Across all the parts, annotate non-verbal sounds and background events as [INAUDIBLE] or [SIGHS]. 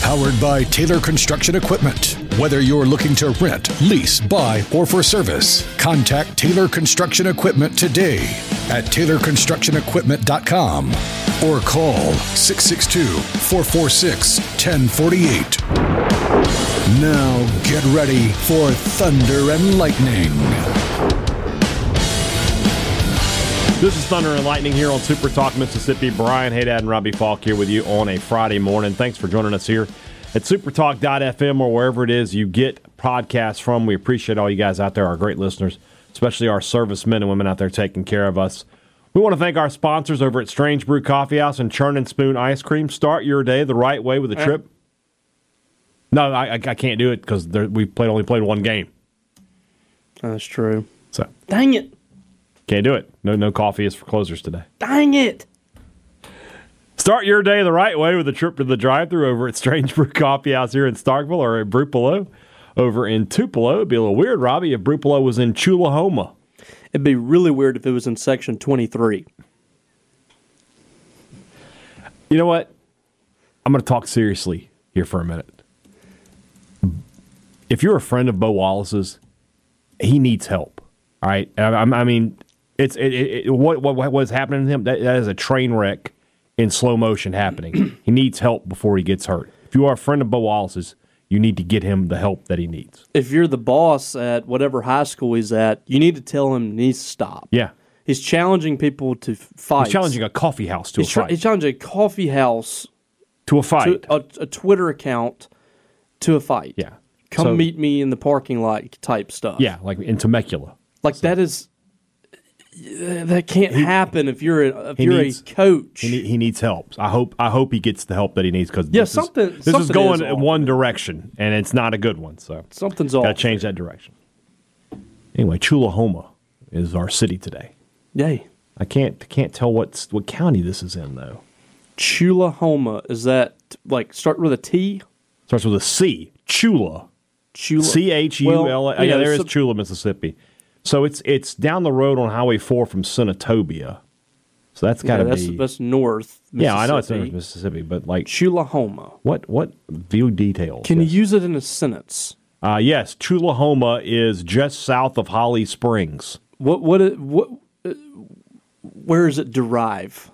Powered by Taylor Construction Equipment. Whether you're looking to rent, lease, buy, or for service, contact Taylor Construction Equipment today at TaylorConstructionEquipment.com or call 662 446 1048. Now get ready for Thunder and Lightning. This is Thunder and Lightning here on Super Talk Mississippi. Brian Hadad and Robbie Faulk here with you on a Friday morning. Thanks for joining us here at supertalk.fm or wherever it is you get podcasts from. We appreciate all you guys out there, our great listeners, especially our servicemen and women out there taking care of us. We want to thank our sponsors over at Strange Brew Coffee House and Churn and Spoon Ice Cream. Start your day the right way with a trip. No, I, I can't do it because we played only played one game. That's true. So Dang it. Can't do it. No, no coffee is for closers today. Dang it. Start your day the right way with a trip to the drive-through over at Strange Brew Coffee House here in Starkville or at Brupolo over in Tupelo. It'd be a little weird, Robbie, if Brupolo was in Chulahoma. It'd be really weird if it was in section 23. You know what? I'm going to talk seriously here for a minute. If you're a friend of Bo Wallace's, he needs help. All right, I, I mean, it's it, it, what what what is happening to him. That, that is a train wreck in slow motion happening. [CLEARS THROAT] he needs help before he gets hurt. If you are a friend of Bo Wallace's, you need to get him the help that he needs. If you're the boss at whatever high school he's at, you need to tell him he needs to stop. Yeah, He's challenging people to fight. he's challenging a coffee house to He's, a tra- fight. he's challenging a coffee house to a to fight. a, a Twitter account to a fight. yeah, Come So- meet me in the parking lot type stuff. Yeah, like in Temecula. Like that is Uh, that can't happen if you're a, if you're needs- a coach. He, need, he needs help. I hope I hope he gets the help that he needs because Yeah, this something- is, this is going is in one direction and it's not a good one. So Something's got to change that direction. Anyway, Chulahoma is our city today. Yay. I can't can't tell what what county this is in though. Chulahoma is that like start with a T? Starts with a C. Chula. Chula. C H U L. A. Yeah, there is Chula, Mississippi. So it's it's down the road on Highway Four from Senatobia. So that's got Yeah, to that's be. that's north. yeah, I know it's. North Mississippi, but like Chulahoma. what what view details? Can you use it in a sentence? Uh, yes, Chulahoma is just south of Holly Springs. What what what? uh, Where does it derive?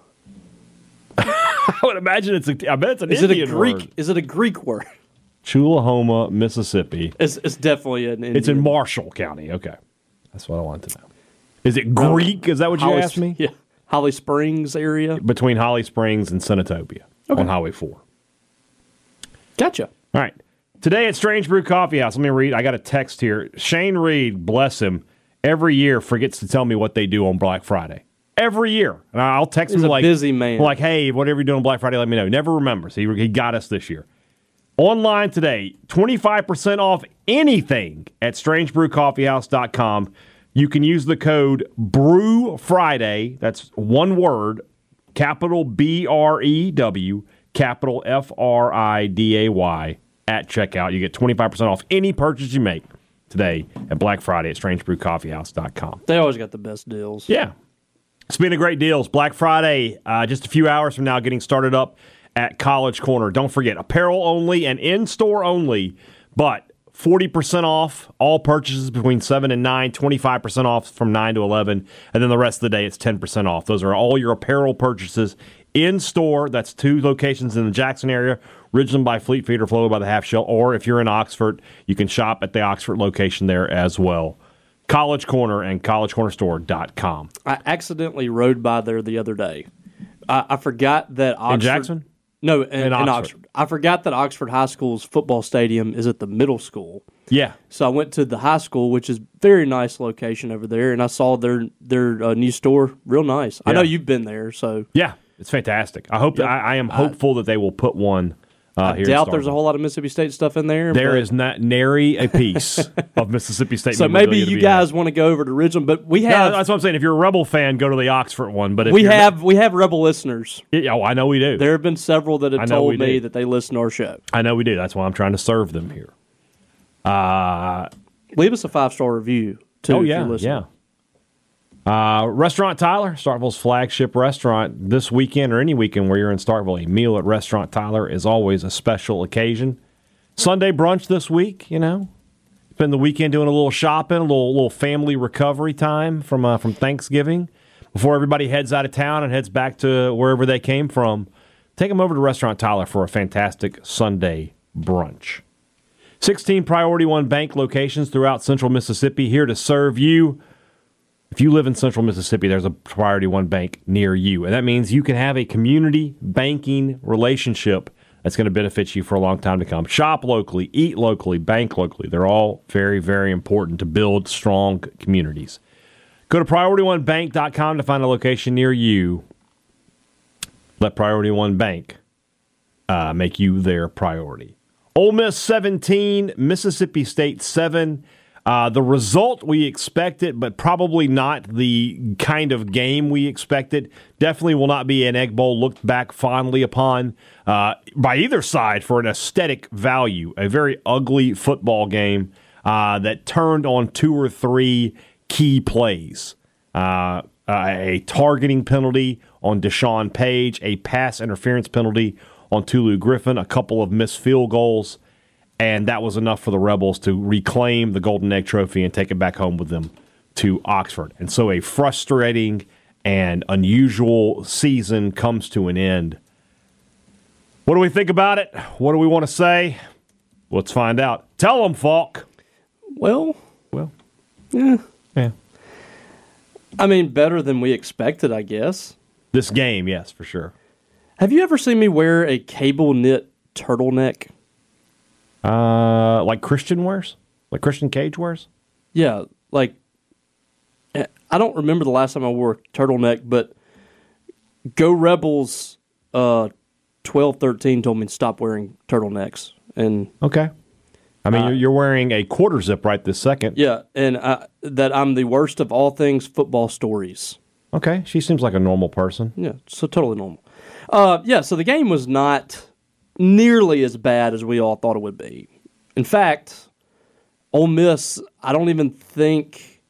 [LAUGHS] I would imagine it's a. I bet it's an Is it a Greek? word. Is it a Greek word? Chulahoma, Mississippi. It's, it's definitely an. Indian. It's in Marshall County. Okay, that's what I wanted to know. Is it Greek? Is that what you Holly, asked me? Yeah, Holly Springs area. Between Holly Springs and Senatobia on Highway Four. Gotcha. All right. Today at Strange Brew Coffee House, let me read. I got a text here. Shane Reed, bless him, every year forgets to tell me what they do on Black Friday. Every year. And I'll text He's him a like, busy man. like, hey, whatever you're doing on Black Friday, let me know. Never remembers. He, he got us this year. Online today, 25% off anything at strangebrewcoffeehouse.com. You can use the code Brew Friday. That's one word, capital B R E W, capital F R I D A Y at checkout. You get 25% off any purchase you make today at Black Friday at strangebrewcoffeehouse.com. They always got the best deals. Yeah. It's been a great deals, Black Friday, uh, just a few hours from now, getting started up at College Corner. Don't forget, apparel only and in store only, but 40% off all purchases between 7 and 9, 25% off from 9 to 11, and then the rest of the day it's 10% off. Those are all your apparel purchases in store. That's two locations in the Jackson area, Ridgeland by Fleet Feet or Flow by the Half Shell, or if you're in Oxford, you can shop at the Oxford location there as well. College Corner and collegecornerstore.com. I accidentally rode by there the other day. I, I forgot that Oxford. In Jackson? No, in, in Oxford. Oxford. I forgot that Oxford High School's football stadium is at the middle school. Yeah. So I went to the high school, which is very nice location over there, and I saw their their uh, new store. Real nice. I know you've been there, so Yeah. It's fantastic. I hope I, I am hopeful that they will put one Uh, I doubt there's a whole lot of Mississippi State stuff in there. There is not nary a piece of Mississippi State. So maybe you guys want to go over to Ridgeland, but we No, have that's what I'm saying. If you're a Rebel fan, go to the Oxford one. But if we have we have rebel listeners. yeah, oh, I know we do. There have been several that have told me do. that they listen to our show. I know we do. That's why I'm trying to serve them here. Uh, Leave us a five star review too. oh if yeah, yeah. Uh, restaurant Tyler, Starkville's flagship restaurant. This weekend or any weekend where you're in Starkville, a meal at Restaurant Tyler is always a special occasion. Sunday brunch this week, you know. Spend the weekend doing a little shopping, a little little family recovery time from uh, from Thanksgiving before everybody heads out of town and heads back to wherever they came from. Take them over to Restaurant Tyler for a fantastic Sunday brunch. 16 Priority One Bank locations throughout central Mississippi here to serve you. If you live in central Mississippi, there's a Priority One bank near you. And that means you can have a community banking relationship that's going to benefit you for a long time to come. Shop locally, eat locally, bank locally. They're all very, very important to build strong communities. Go to PriorityOneBank.com to find a location near you. Let Priority One Bank uh, make you their priority. Ole Miss 17, Mississippi State 7. Uh, the result we expected, but probably not the kind of game we expected. Definitely will not be an Egg Bowl looked back fondly upon uh, by either side for an aesthetic value. A very ugly football game uh, that turned on two or three key plays. Uh, a targeting penalty on Deshaun Page, a pass interference penalty on Tulu Griffin, a couple of missed field goals, and that was enough for the Rebels to reclaim the Golden Egg Trophy and take it back home with them to Oxford. And so a frustrating and unusual season comes to an end. What do we think about it? What do we want to say? Let's find out. Tell them, Faulk. Well, Well, yeah. yeah. I mean, better than we expected, I guess. This game, yes, for sure. Have you ever seen me wear a cable knit turtleneck? Uh, like Christian wears, like Christian Cage wears. Yeah, like eh, I don't remember the last time I wore a turtleneck, but Go Rebels uh 12 13 told me to stop wearing turtlenecks. And Okay. I mean, you're, you're wearing a quarter zip right this second. yeah, and I, that I'm the worst of all things football stories. Okay. She seems like a normal person. Yeah, so totally normal. Uh, yeah, so the game was not nearly as bad as we all thought it would be. In fact, Ole Miss, I don't even think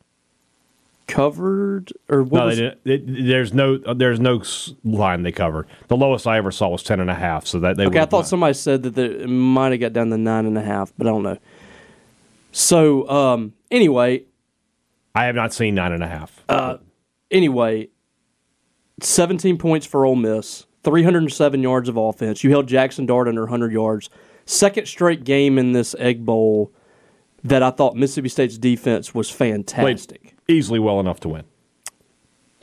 covered or what No, was they didn't, it, there's no there's no line they covered. The lowest I ever saw was ten and a half. So that they Okay, I thought somebody said that they- it might have got down to nine and a half, but I don't know. So um, anyway, I have not seen nine and a half. anyway, 17 points for Ole Miss, 307 yards of offense. You held Jackson Dart under 100 yards. Second straight game in this Egg Bowl that I thought Mississippi State's defense was Played fantastic. easily well enough to win.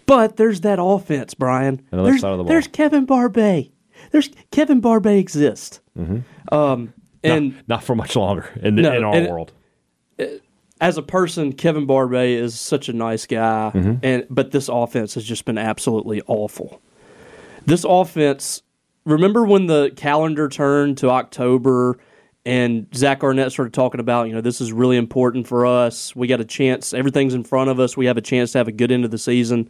But there's that offense, Brian. The there's, side of the there's Kevin Barbay. There's Kevin Barbay exists. Mm-hmm. Um, and Not for much longer in, the, No, in our and- world. as a person, Kevin Barbay is such a nice guy, Mm-hmm. and but this offense has just been absolutely awful. This offense. Remember when the calendar turned to October, and Zach Arnett started talking about, you know, this is really important for us. We got a chance. Everything's in front of us. We have a chance to have a good end of the season.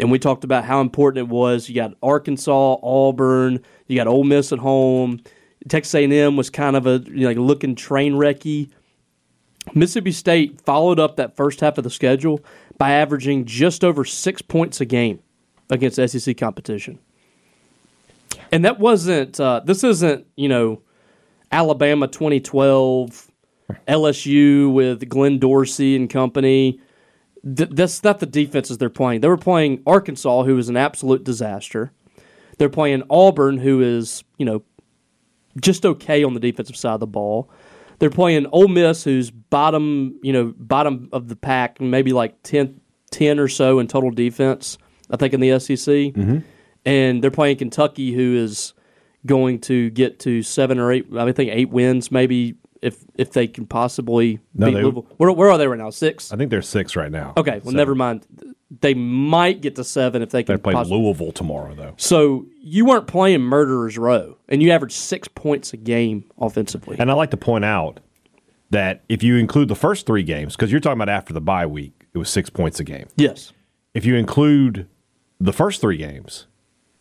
And we talked about how important it was. You got Arkansas, Auburn, you got Ole Miss at home. Texas A&M was kind of a you know, like looking train wrecky. Mississippi State followed up that first half of the schedule by averaging just over six points a game against SEC competition. And that wasn't, uh, this isn't, you know, Alabama 2012, LSU with Glenn Dorsey and company. Th- that's not the defenses they're playing. They were playing Arkansas, who is an absolute disaster. They're playing Auburn, who is, you know, just okay on the defensive side of the ball. They're playing Ole Miss, who's bottom, you know, bottom of the pack, maybe like 10, 10 or so in total defense. I think in the SEC, and they're playing Kentucky, who is going to get to seven or eight. I think eight wins, maybe if if they can possibly No, beat they- Louisville. Where, where are they right now? Six. I think they're six right now. Okay, well, So- never mind. They might get to seven if they can. They play poss- Louisville tomorrow, though. so you weren't playing murderers row, and you averaged six points a game offensively. And I like to point out that if you include the first three games, because you're talking about after the bye week, it was six points a game. yes, If you include the first three games,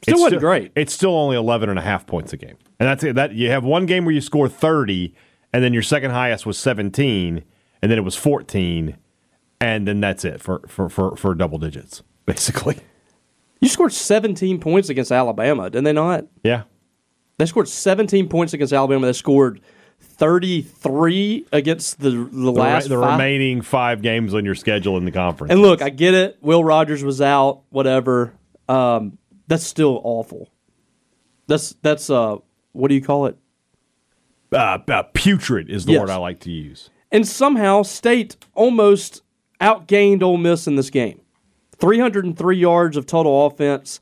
Still it's wasn't great. It's still only 11 and a half points a game. And that's it. That you have one game where you score 30 and then your second highest was 17 and then it was 14 and then that's it for for for, for double digits basically. you scored seventeen points against Alabama, didn't they not? Yeah. They scored 17 points against Alabama. They scored 33 against the the The, re- last the five. remaining 5 games on your schedule in the conference. And look, I get it. Will Rogers was out, whatever. Um, that's still awful. That's that's uh, what do you call it? uh, uh, putrid is the Yes. word I like to use. And somehow State almost outgained Ole Miss in this game. 303 yards of total offense.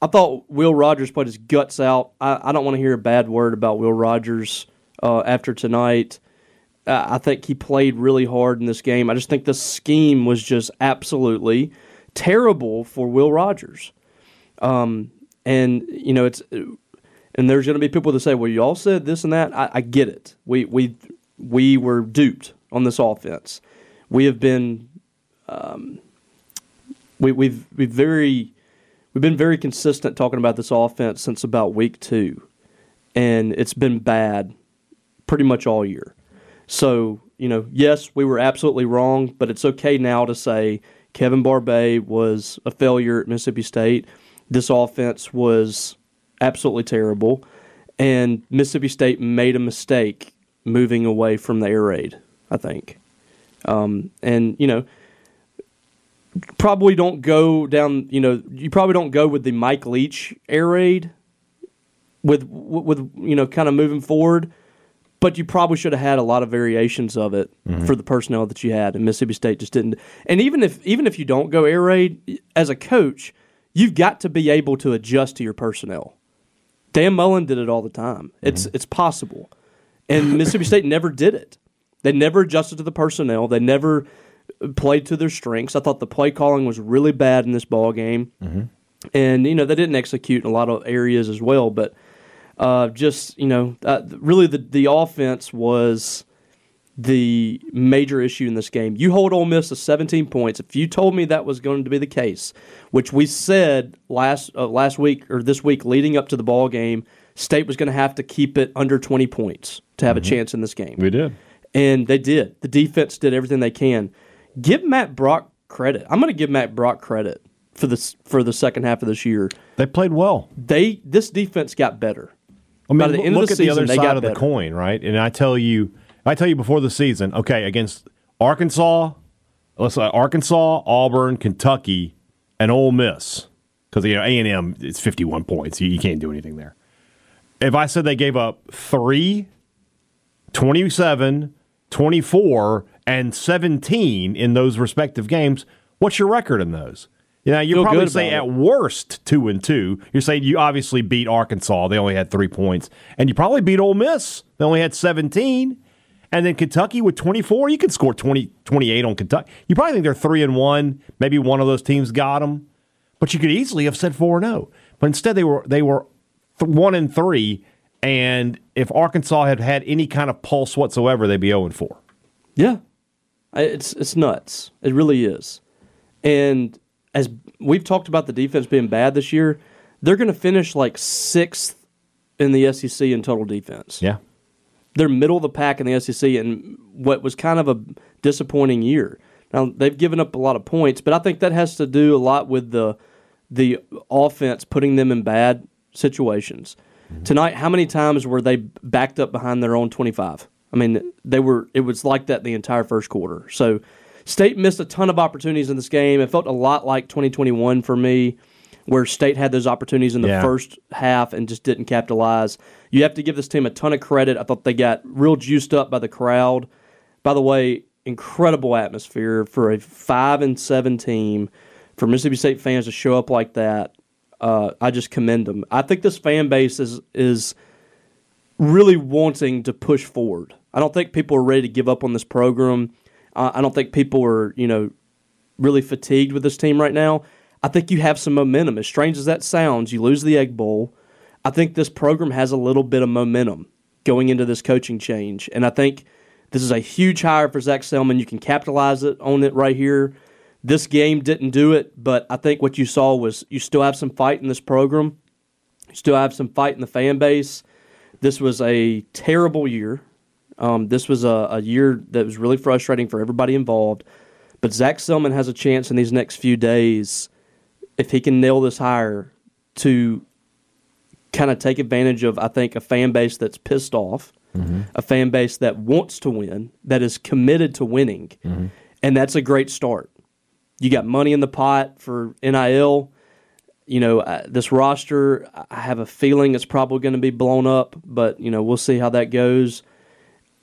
I thought Will Rogers put his guts out. I, I don't want to hear a bad word about Will Rogers uh, after tonight. Uh, I think he played really hard in this game. I just think the scheme was just absolutely terrible for Will Rogers. Um, and you know it's and there's going to be people that say, "Well, you all said this and that." I, I get it. We we we were duped on this offense. We have been, um, we, we've we've very we've been very consistent talking about this offense since about week two, and it's been bad pretty much all year. So you know, yes, we were absolutely wrong, but it's okay now to say Kevin Barbay was a failure at Mississippi State. This offense was absolutely terrible, and Mississippi State made a mistake moving away from the air raid. I think, um, and you know, probably don't go down. You know, you probably don't go with the Mike Leach air raid with with you know kind of moving forward. But you probably should have had a lot of variations of it for the personnel that you had, and Mississippi State just didn't. And even if even if you don't go air raid as a coach, you've got to be able to adjust to your personnel. Dan Mullen did it all the time. It's it's possible, and Mississippi State never did it. They never adjusted to the personnel. They never played to their strengths. I thought the play calling was really bad in this ball game, and you know they didn't execute in a lot of areas as well. But uh, just you know, uh, really the the offense was the major issue in this game. You hold Ole Miss to 17 points. If you told me that was going to be the case, which we said last uh, last week or this week leading up to the ball game, State was going to have to keep it under 20 points to have a chance in this game. We did. And they did. The defense did everything they can. Give Matt Brock credit. I'm going to give Matt Brock credit for this for the second half of this year. They played well. They this defense got better. I mean, By the look end of the at the other they side got of the coin, right? And I tell you, I tell you before the season, okay, against Arkansas, let's say Arkansas, Auburn, Kentucky, and Ole Miss, because you know A and M it's fifty one points. You, you can't do anything there. If I said they gave up three, 27, 24, and 17 in those respective games, what's your record in those? You know, you Feel probably good say at worst two and two. You're saying you obviously beat Arkansas; they only had three points, and you probably beat Ole Miss; they only had 17. And then Kentucky with 24, you could score 20, 28 on Kentucky. You probably think they're three and one. Maybe one of those teams got them, but you could easily have said four and zero. But instead, they were they were th- one and three. And if Arkansas had had any kind of pulse whatsoever, they'd be zero and four. Yeah, it's it's nuts. It really is. And as we've talked about the defense being bad this year, they're going to finish like sixth in the SEC in total defense. Yeah, They're middle of the pack in the SEC, and what was kind of a disappointing year. Now they've given up a lot of points, but I think that has to do a lot with the the offense putting them in bad situations. Mm-hmm. Tonight, how many times were they backed up behind their own 25? I mean, they were it was like that the entire first quarter. So State missed a ton of opportunities in this game. It felt a lot like 2021 for me where State had those opportunities in the Yeah. first half and just didn't capitalize. You have to give this team a ton of credit. I thought they got real juiced up by the crowd. By the way, incredible atmosphere for a 5 and 7 team for Mississippi State fans to show up like that. Uh, I just commend them. I think this fan base is is really wanting to push forward. I don't think people are ready to give up on this program. Uh, I don't think people are, you know, really fatigued with this team right now. I think you have some momentum. As strange as that sounds, you lose the Egg Bowl. I think this program has a little bit of momentum going into this coaching change, and I think this is a huge hire for Zac Selmon. You can capitalize it on it right here. This game didn't do it, but I think what you saw was you still have some fight in this program. You still have some fight in the fan base. This was a terrible year. Um, this was a, a year that was really frustrating for everybody involved. But Zac Selmon has a chance in these next few days, if he can nail this hire, to kind of take advantage of, I think, a fan base that's pissed off, mm-hmm. a fan base that wants to win, that is committed to winning. Mm-hmm. And that's a great start. You got money in the pot for NIL. You know, uh, this roster, I have a feeling it's probably going to be blown up, but, you know, we'll see how that goes.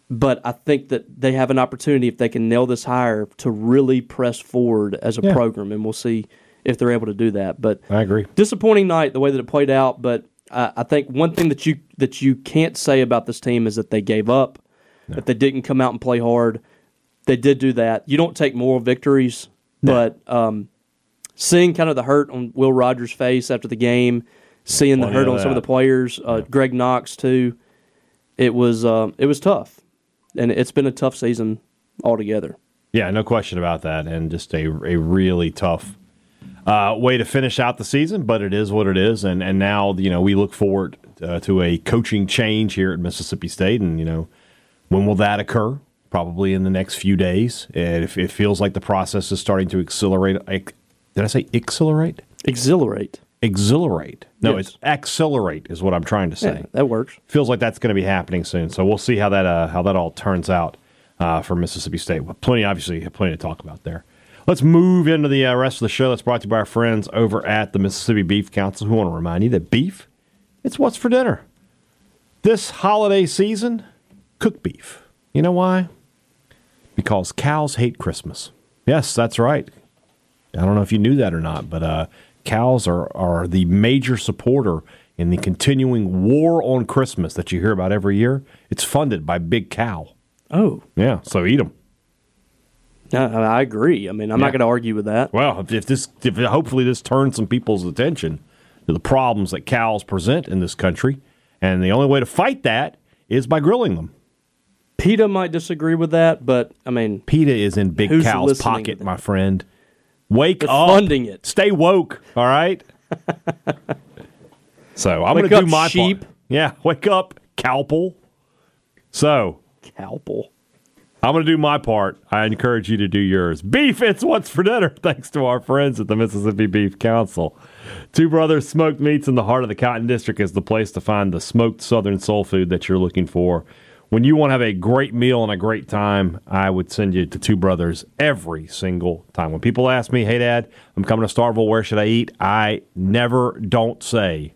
But I think that they have an opportunity if they can nail this hire to really press forward as a yeah. program, and we'll see if they're able to do that. But I agree. Disappointing night the way that it played out, but uh, I think one thing that you that you can't say about this team is that they gave up, no. that they didn't come out and play hard. They did do that. You don't take moral victories, no. but um, seeing kind of the hurt on Will Rogers' face after the game, seeing the hurt on some of the players, uh, yeah. Greg Knox too, it was uh, it was tough and it's been a tough season altogether. Yeah, no question about that, and just a a really tough uh, way to finish out the season. But it is what it is, and and now you know we look forward uh, to a coaching change here at Mississippi State, and you know when will that occur? Probably in the next few days. And if it feels like the process is starting to accelerate, did I say accelerate? Exhilarate. Exhilarate. No, yes. it's accelerate is what I'm trying to say. Yeah, that works. Feels like that's going to be happening soon. So we'll see how that uh, how that all turns out uh, for Mississippi State. Well, plenty, obviously, plenty to talk about there. Let's move into the uh, rest of the show. That's brought to you by our friends over at the Mississippi Beef Council, who want to remind you that beef, it's what's for dinner. This holiday season, cook beef. You know why? Because cows hate Christmas. Yes, that's right. I don't know if you knew that or not, but uh, cows are, are the major supporter in the continuing war on Christmas that you hear about every year. It's funded by Big Cow. Oh. Yeah, so eat them. I agree. I mean, I'm yeah. not going to argue with that. Well, if, if this, if hopefully this turns some people's attention to the problems that cows present in this country, and the only way to fight that is by grilling them. PETA might disagree with that, but I mean, PETA is in Big Cow's pocket, my friend. Wake They're up. Funding it. Stay woke. All right. [LAUGHS] so I'm going to do my sheep. part. Yeah, wake up, Cowpel. So Cowpel. I'm going to do my part. I encourage you to do yours. Beef, it's what's for dinner. [LAUGHS] Thanks to our friends at the Mississippi Beef Council. Two Brothers Smoked Meats in the heart of the Cotton District is the place to find the smoked Southern soul food that you're looking for when you want to have a great meal and a great time, I would send you to Two Brothers every single time. When people ask me, hey, Dad, I'm coming to Starkville, where should I eat? I never don't say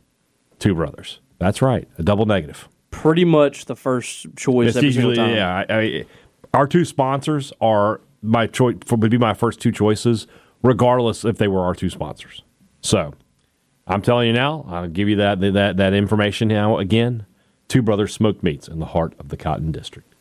Two Brothers. That's right, a double negative. Pretty much the first choice it's every usually, time. Yeah, I, I, our two sponsors are my choice, would be my first two choices, regardless if they were our two sponsors. So I'm telling you now, I'll give you that, that, that information now again. Two Brothers Smoked Meats in the heart of the Cotton District.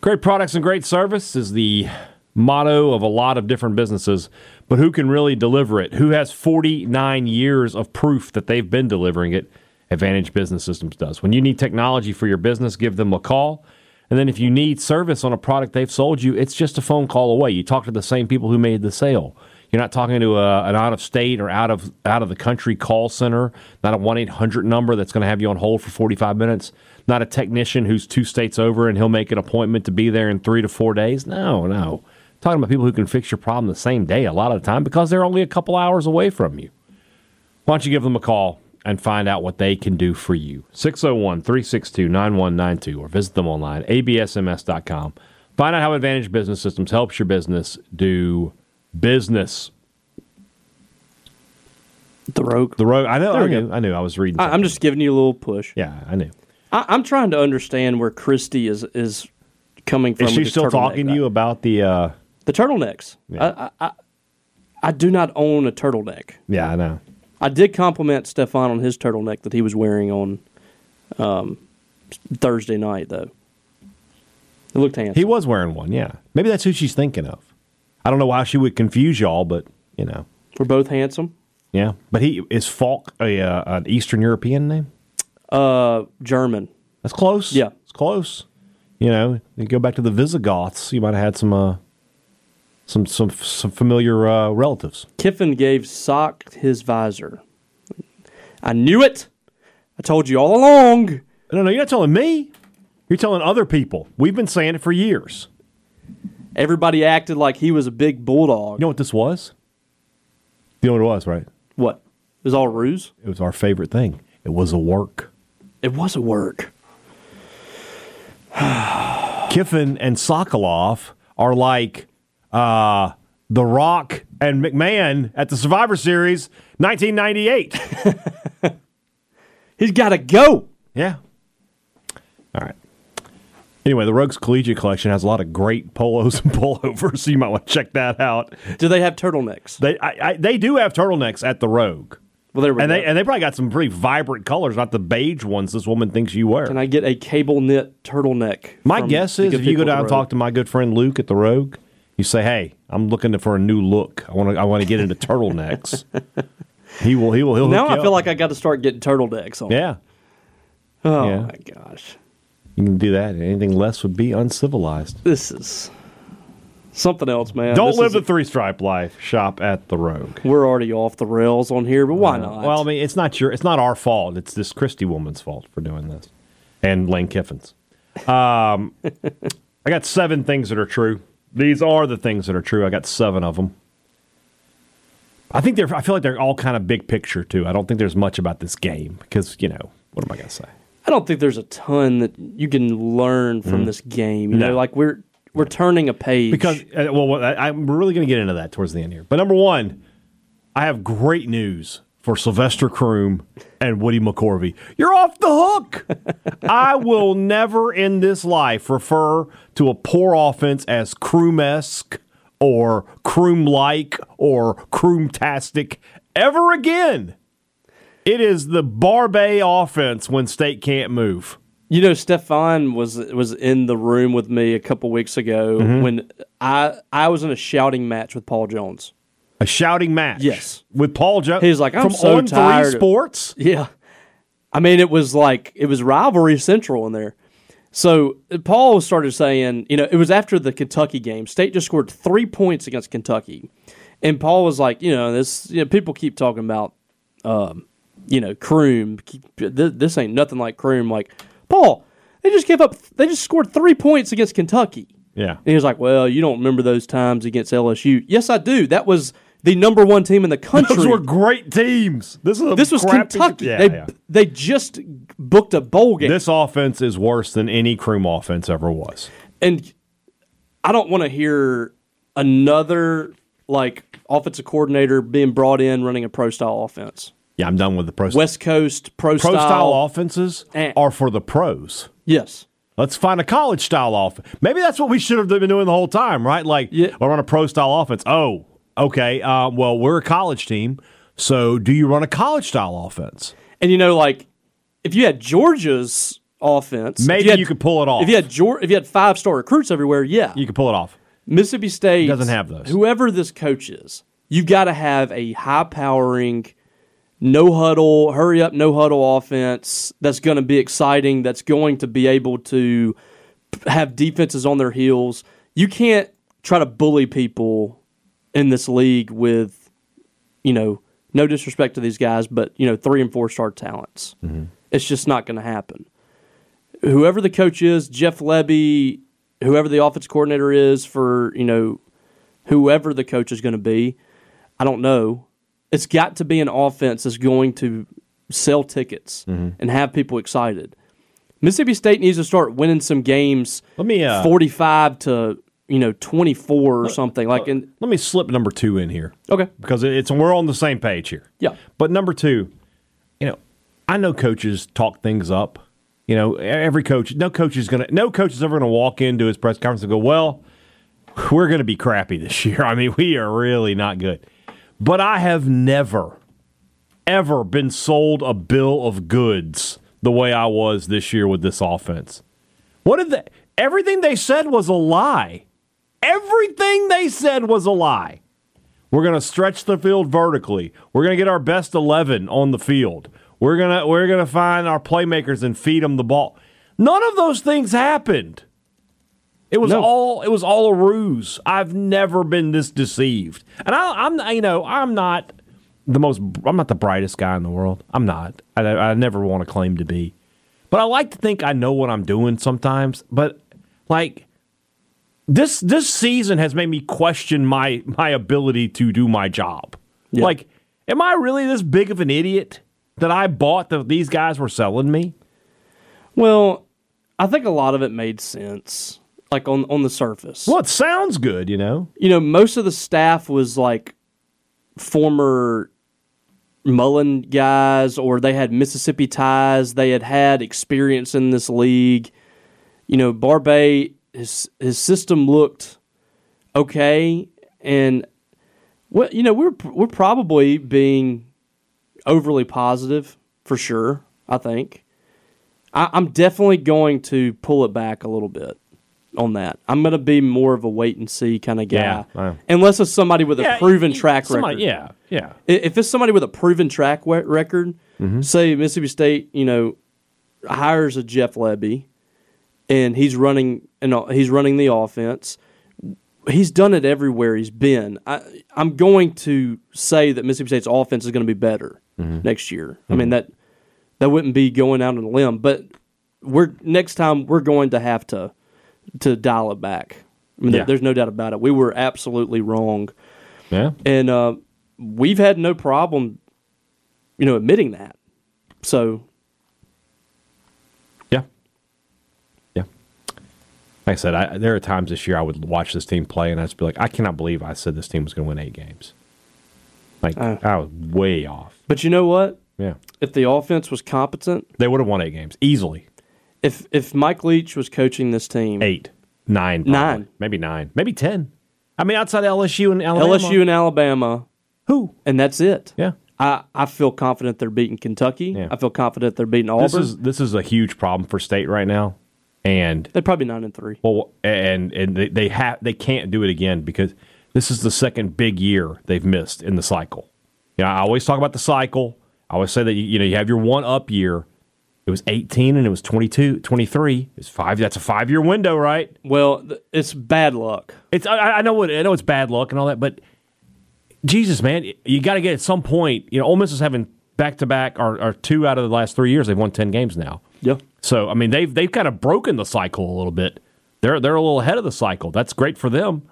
Great products and great service is the motto of a lot of different businesses, but who can really deliver it? Who has 49 years of proof that they've been delivering it? Advantage Business Systems does. When you need technology for your business, give them a call. And then if you need service on a product they've sold you, it's just a phone call away. You talk to the same people who made the sale. You're not talking to a, an out of state or out of out of the country call center, not a 1 800 number that's going to have you on hold for 45 minutes, not a technician who's two states over and he'll make an appointment to be there in three to four days. No, no. talking about people who can fix your problem the same day a lot of the time because they're only a couple hours away from you. Why don't you give them a call and find out what they can do for you? 601 362 9192 or visit them online, absms.com. Find out how Advantage Business Systems helps your business do business. The Rogue. The Rogue. I know. I knew, I knew. I was reading. I, am just giving you a little push. Yeah, I knew. I, am trying to understand where Christy is is coming from. Is she still talking to you about the uh... the turtlenecks? Yeah. I, I, I do not own a turtleneck. Yeah, I know. I did compliment Stefan on his turtleneck that he was wearing on um, Thursday night, though. It looked handsome. He was wearing one, yeah. Maybe that's who she's thinking of. I don't know why she would confuse y'all, but you know, We're both handsome. yeah. But he is Faulk a uh, an Eastern European name? Uh, German. That's close. Yeah. it's close. You know, you go back to the Visigoths, you might have had some uh, some some some familiar uh, relatives. Kiffin gave Sock his visor. I knew it. I told you all along. No, no, you're not telling me. You're telling other people. We've been saying it for years. Everybody acted like he was a big bulldog. You know what this was? You know what it was, right? What? It was all ruse? It was our favorite thing. It was a work. It was a work. [SIGHS] Kiffin and Sokolov are like uh, The Rock and McMahon at the Survivor Series 1998. [LAUGHS] He's got to go. yeah. All right. Anyway, the Rogues Collegiate Collection has a lot of great polos and [LAUGHS] pullovers, so you might want to check that out. Do they have turtlenecks? They I, I, they do have turtlenecks at the Rogue, Well, there we and go. they and they probably got some pretty vibrant colors, not the beige ones this woman thinks you wear. Can I get a cable knit turtleneck? My guess is if you go down and talk to my good friend Luke at the Rogue, you say, "Hey, I'm looking for a new look. I want to. I want to get into turtlenecks." [LAUGHS] he will. He will. He'll. Now I feel up. like I got to start getting turtlenecks on. Yeah, Oh yeah. my gosh, you can do that. Anything less would be uncivilized. this is something else, man. Don't This live the three stripe life. Shop at the Rogue. We're already off the rails on here, but why not? Well, I mean, it's not your. It's not our fault. It's this Christie woman's fault for doing this, and Lane Kiffin's. Um, [LAUGHS] I got seven things that are true. These are the things that are true. I got seven of them. I think they're. I feel like they're all kind of big picture too. I don't think there's much about this game because you know what am I gonna say? I don't think there's a ton that you can learn from this game. You Mm. No. know, like we're we're turning a page Because uh, well, I, I'm really going to get into that towards the end here. But number one, I have great news for Sylvester Croom and Woody McCorvey. You're off the hook. [LAUGHS] I will never in this life refer to a poor offense as Croom-esque or Croom-like or Croom-tastic ever again. It is the Barbay offense when State can't move. You know, Stefan was was in the room with me a couple weeks ago Mm-hmm. when I I was in a shouting match with Paul Jones. A shouting match. Yes. With Paul Jones. He's like, "I'm from so on tired." three sports. Yeah. I mean, it was like it was rivalry central in there. So Paul started saying, you know, it was after the Kentucky game. State just scored three points against Kentucky, and Paul was like, you know, this you know, people keep talking about, um, you know, Croom. This, this ain't nothing like Croom. Like Paul, they just gave up. They just scored three points against Kentucky. Yeah. And he was like, "Well, you don't remember those times against LSU?" Yes, I do. That was the number one team in the country. Those were great teams. This is This was Kentucky. Yeah, they yeah. they just booked a bowl game, This offense is worse than any Croom offense ever was. and I don't want to hear another like offensive coordinator being brought in running a pro style offense. Yeah, I'm done with the pro. West Coast pro, pro style. style offenses Eh. are for the pros. Yes, Let's find a college style offense. Maybe that's what we should have been doing the whole time, right? Like, Yeah. I run a pro style offense. Oh, okay. Uh, well, we're a college team, so do you run a college style offense? and you know, like if you had Georgia's offense, Maybe had- you could pull it off. If you had Geor- if you had five star recruits everywhere, yeah, You could pull it off. Mississippi State Doesn't have those. Whoever this coach is, you've got to have a high powering, no huddle, hurry up, no huddle offense that's going to be exciting, that's going to be able to have defenses on their heels. You can't try to bully people in this league with, you know, no disrespect to these guys, but, you know, three and four star talents. It's just not going to happen. Whoever the coach is, Jeff Lebby, whoever the offense coordinator is for, you know, whoever the coach is going to be, I don't know. It's got to be an offense that's going to sell tickets and have people excited. Mississippi State needs to start winning some games Let me uh, 45 to, you know, 24 or something. Like in let me slip number two in here. Okay. because it's we're on the same page here. Yeah. But number two, you know, I know coaches talk things up. You know, every coach, no coach is gonna, no coach is ever gonna walk into his press conference and go, "Well, we're gonna be crappy this year. [LAUGHS] I mean, we are really not good." But I have never, ever been sold a bill of goods the way I was this year with this offense. What did they? Everything they said was a lie. Everything they said was a lie. We're going to stretch the field vertically. We're going to get our best 11 on the field. We're going to we're going to find our playmakers and feed them the ball. None of those things happened. It was No. all it was all a ruse. I've never been this deceived. And I, I'm you know, I'm not the most I'm not the brightest guy in the world. I'm not. I, I never want to claim to be. But I like to think I know what I'm doing sometimes, but like this this season has made me question my my ability to do my job. Yeah. Like, am I really this big of an idiot that I bought that these guys were selling me? Well, I think a lot of it made sense, like on on the surface. Well, it sounds good, you know. You know, most of the staff was like former Mullen guys, or they had Mississippi ties. They had had experience in this league. You know, Barbay his his system looked okay, and well, you know, we're we're probably being overly positive for sure. I think. I, I'm definitely going to pull it back a little bit on that. I'm going to be more of a wait and see kind of guy, Yeah, wow. unless it's somebody with a proven you- track somebody- record. Yeah, yeah. If it's somebody with a proven track record, Mm-hmm. say Mississippi State, you know, hires a Jeff Lebby, and he's running and he's running the offense. He's done it everywhere he's been. I, I'm going to say that Mississippi State's offense is going to be better Mm-hmm. next year. I mean that that wouldn't be going out on a limb, but we're next time we're going to have to to dial it back. I mean, there- there's no doubt about it. We were absolutely wrong Yeah. and uh, we've had no problem, you know, admitting that. So Yeah. Yeah. Like I said, I, there are times this year I would watch this team play and I'd just be like, I cannot believe I said this team was going to win eight games. Like, Uh. I was way off. But you know what? Yeah. If the offense was competent, They would have won eight games easily. if if Mike Leach was coaching this team, Eight, nine, probably. Nine. maybe nine, maybe ten. I mean, outside LSU and Alabama, LSU and Alabama, who? and that's it. Yeah, I, I feel confident they're beating Kentucky. Yeah. I feel confident they're beating Auburn. this is this is a huge problem for state right now, and they're probably nine and three. well, and and they they have they can't do it again because this is the second big year they've missed in the cycle. You know, I always talk about the cycle. I always say that you, you know you have your one up year. It was 18 and it was 22, 23. It's five. That's a five year window, right? Well, it's bad luck. It's I, I know what I know it's bad luck and all that, but Jesus, man, you got to get at some point. You know, Ole Miss is having back to back or or two out of the last three years. They've won ten games now. Yeah. So I mean, they've they've kind of broken the cycle a little bit. They're they're a little ahead of the cycle. That's great for them.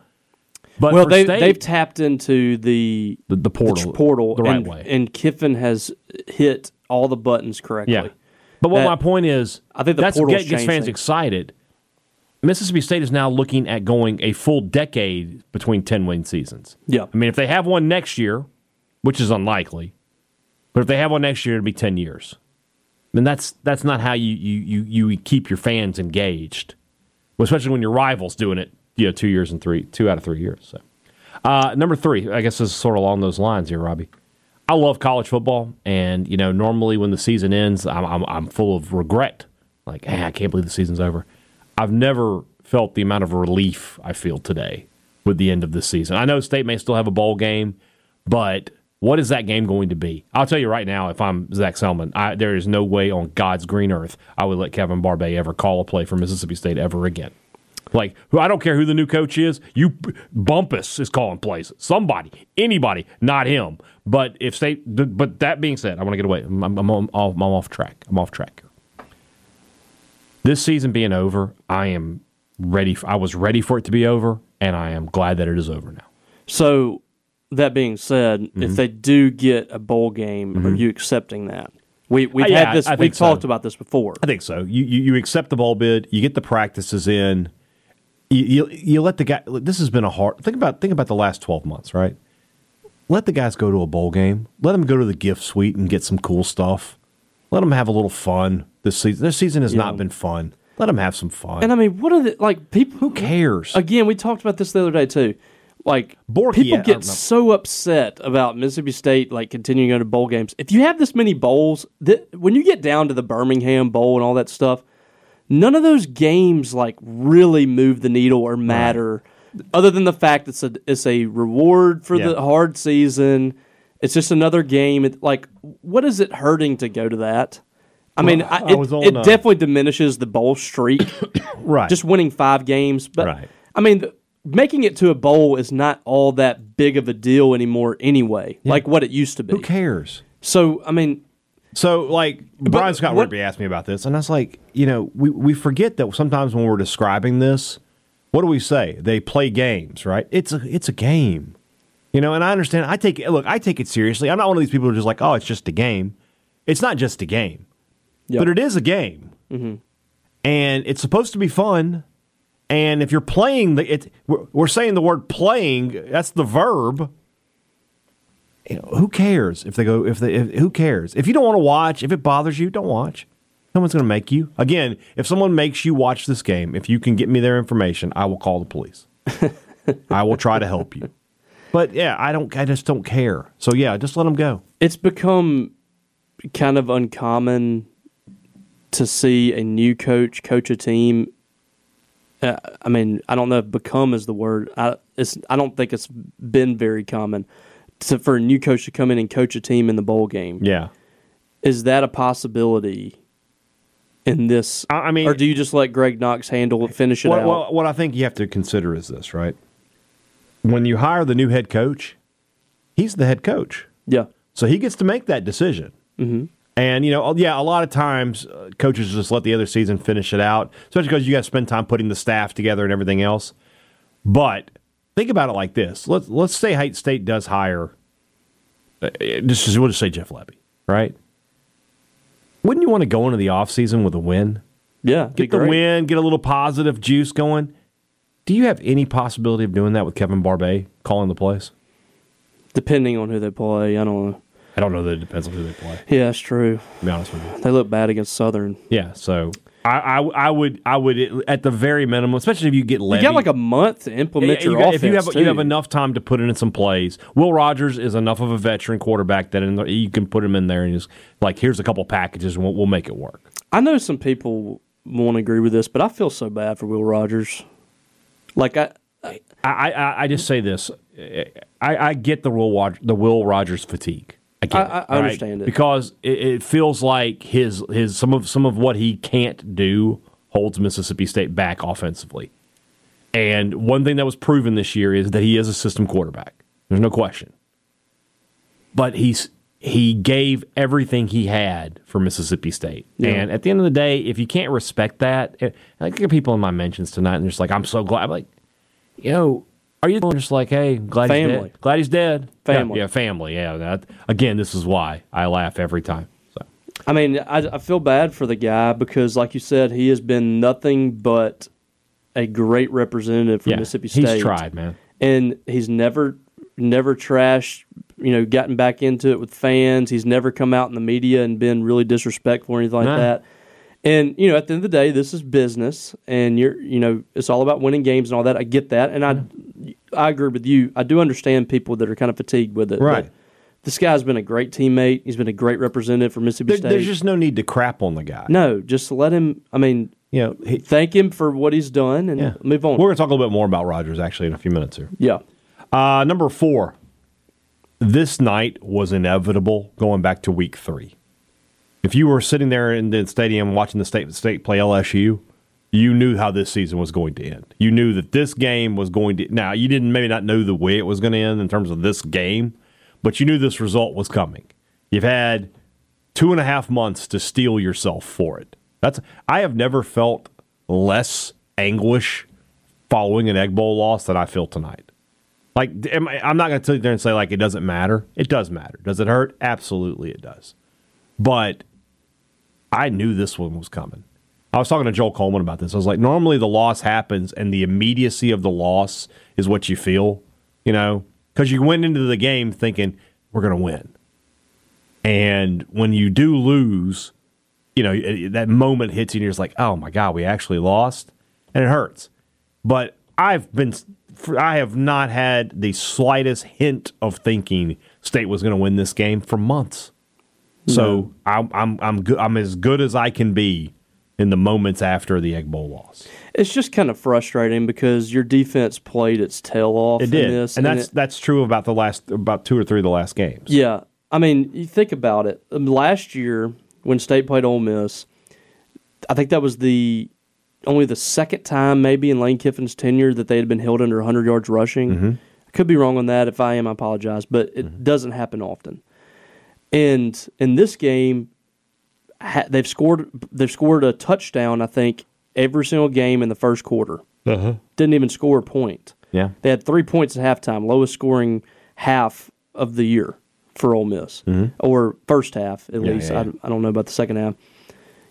But Well, they State, they've tapped into the the, the portal, portal the right and, way. and Kiffin has hit all the buttons correctly. yeah. But what That- my point is, I think the that's get, gets fans things. excited. Mississippi State is now looking at going a full decade between ten win seasons. Yeah. I mean, if they have one next year, which is unlikely, but if they have one next year, it'll be ten years. Mean, that's that's not how you you you, you keep your fans engaged, well, especially when your rivals doing it. You know, two years and three, two out of three years. So, uh, number three, I guess this is sort of along those lines here, Robbie. I love college football, and you know, normally when the season ends, I'm I'm, I'm full of regret. Like, hey, I can't believe the season's over. I've never felt the amount of relief I feel today with the end of this season. I know State may still have a bowl game, but what is that game going to be? I'll tell you right now, if I'm Zac Selmon, I, there is no way on God's green earth I would let Kevin Barbay ever call a play for Mississippi State ever again. Like, who I don't care who the new coach is. You Bumpus is calling plays. Somebody, anybody, not him. But if State, but that being said, I want to get away. I'm, I'm, I'm, off, I'm off track. I'm off track. This season being over, I am ready. For, I was ready for it to be over, and I am glad that it is over now. So that being said, Mm-hmm. if they do get a bowl game, are you accepting that? We we've Uh, yeah, had this. I- we've so. talked about this before. I think so. You, you you accept the bowl bid. You get the practices in. You, you you let the guy. This has been a hard. Think about think about the last twelve months, right? Let the guys go to a bowl game. Let them go to the gift suite and get some cool stuff. Let them have a little fun this season. This season has Yeah. not been fun. Let them have some fun. And I mean, what are the like people? Who cares? Again, we talked about this the other day too. Like Borky, people get so upset about Mississippi State like continuing to go to bowl games. If you have this many bowls, th- when you get down to the Birmingham Bowl and all that stuff, none of those games like really move the needle or matter. other than the fact it's a it's a reward for Yeah. the hard season. It's just another game. It, like, what is it hurting to go to that? I mean, I, I it, on, it definitely diminishes the bowl streak. [COUGHS] right. just winning five games, but Right. I mean, the, making it to a bowl is not all that big of a deal anymore, anyway. Like what it used to be. who cares? So, I mean, So, like, Brian Scott what- Rigby asked me about this, and I was like, you know, we, we forget that sometimes when we're describing this, what do we say? They play games, right? It's a it's a game, you know. And I understand. I take it. Look, I take it seriously. I'm not one of these people who are just like, oh, it's just a game. It's not just a game, yeah. but it is a game, mm-hmm. and it's supposed to be fun. And if you're playing the, it, we're, we're saying the word playing. That's the verb. You know, who cares if they go if they if, who cares? If you don't want to watch if it bothers you don't watch. No one's going to make you. Again if someone makes you watch this game if you can get me their information i will call the police. [LAUGHS] I will try to help you. But yeah i don't i just don't care. So yeah just let them go. It's become kind of uncommon to see a new coach coach a team. Uh, I mean, I don't know if "become" is the word. I, it's, I don't think it's been very common to, for a new coach to come in and coach a team in the bowl game. yeah Is that a possibility in this? I- I mean- or do you just let Greg Knox handle it, finish it what, out? what, what i think you have to consider is this right when you hire the new head coach he's the head coach yeah, So he gets to make that decision. Mm-hmm. And, you know, yeah, a lot of times uh, coaches just let the other season finish it out, especially because you got to spend time putting the staff together and everything else. But think about it like this. Let's, let's say Height State does hire, uh, just, we'll just say Jeff Lebby, right? Wouldn't you want to go into the offseason with a win? yeah, Get the great. win, get a little positive juice going. Do you have any possibility of doing that with Kevin Barbay calling the plays? depending on who they play. I don't know. I don't know that it depends on who they play, Yeah, that's true. to be honest with you. They look bad against Southern. Yeah, so I, I, I would, I would at the very minimum, especially if you get You got like a month to implement you your got- offense. if you have too. you have enough time to put in some plays. Will Rogers is enough of a veteran quarterback that in the, you can put him in there and just like here's a couple packages and we'll, we'll make it work. I know some people won't agree with this, but I feel so bad for Will Rogers. Like I, I, I, I just say this: I, I get the Will the Will Rogers fatigue. I I- I right? understand it. because it, it feels like his his some of some of what he can't do holds Mississippi State back offensively. And one thing that was proven this year is that he is a system quarterback. There's no question. But he's he gave everything he had for Mississippi State. Yeah. And at the end of the day, if you can't respect that, eh, I get people in my mentions tonight and they're just like, I'm so glad. I'm like, you know, are you just like, hey, glad he's dead? Glad he's dead. Family. Yeah, yeah family. Yeah. That, again, this is why I laugh every time. So I mean, I, I feel bad for the guy because, like you said, he has been nothing but a great representative for yeah, Mississippi State. he's tried, man. and he's never, never trashed. You know, gotten back into it with fans. He's never come out in the media and been really disrespectful or anything like No. that. And you know, at the end of the day, this is business, and you're, you know, it's all about winning games and all that. I get that, and I, I agree with you. I do understand people that are kind of fatigued with it. Right. This guy's been a great teammate. He's been a great representative for Mississippi There, State. there's just no need to crap on the guy. no, just let him. I mean, You know, he, thank him for what he's done and yeah. move on. We're going to talk a little bit more about Rogers actually in a few minutes here. yeah, Uh, number four, this night was inevitable going back to week three. If you were sitting there in the stadium watching the state state play LSU, you knew how this season was going to end. You knew that this game was going to. Now you didn't maybe not know the way it was going to end in terms of this game, but you knew this result was coming. You've had two and a half months to steel yourself for it. That's I have never felt less anguish following an Egg Bowl loss than I feel tonight. Like, am I, I'm not going to sit there and say like it doesn't matter. It does matter. Does it hurt? Absolutely, it does. But I knew this one was coming. I was talking to Joel Coleman about this. I was like, normally the loss happens, and the immediacy of the loss is what you feel, you know, because you went into the game thinking we're going to win, and when you do lose, you know eh, that moment hits you, and you're just like, oh my god, we actually lost, and it hurts. But I've been, I have not had the slightest hint of thinking State was going to win this game for months. So I'm I'm I'm good. I'm as good as I can be in the moments after the Egg Bowl loss. It's just kind of frustrating because your defense played its tail off. It did, in this, and that's it- that's true about the last about two or three of the last games. Yeah, I mean, you think about it. Um, Last year, when State played Ole Miss, I think that was the only the second time, maybe in Lane Kiffin's tenure, that they had been held under 100 yards rushing. Mm-hmm. I could be wrong on that. If I am, I apologize, but it doesn't happen often. And in this game, ha- they've scored they've scored a touchdown. I think every single game in the first quarter. Uh-huh. Didn't even score a point. Yeah, They had three points at halftime, lowest scoring half of the year for Ole Miss, or first half at Mm-hmm. Yeah, least. yeah, I, yeah. I don't know about the second half.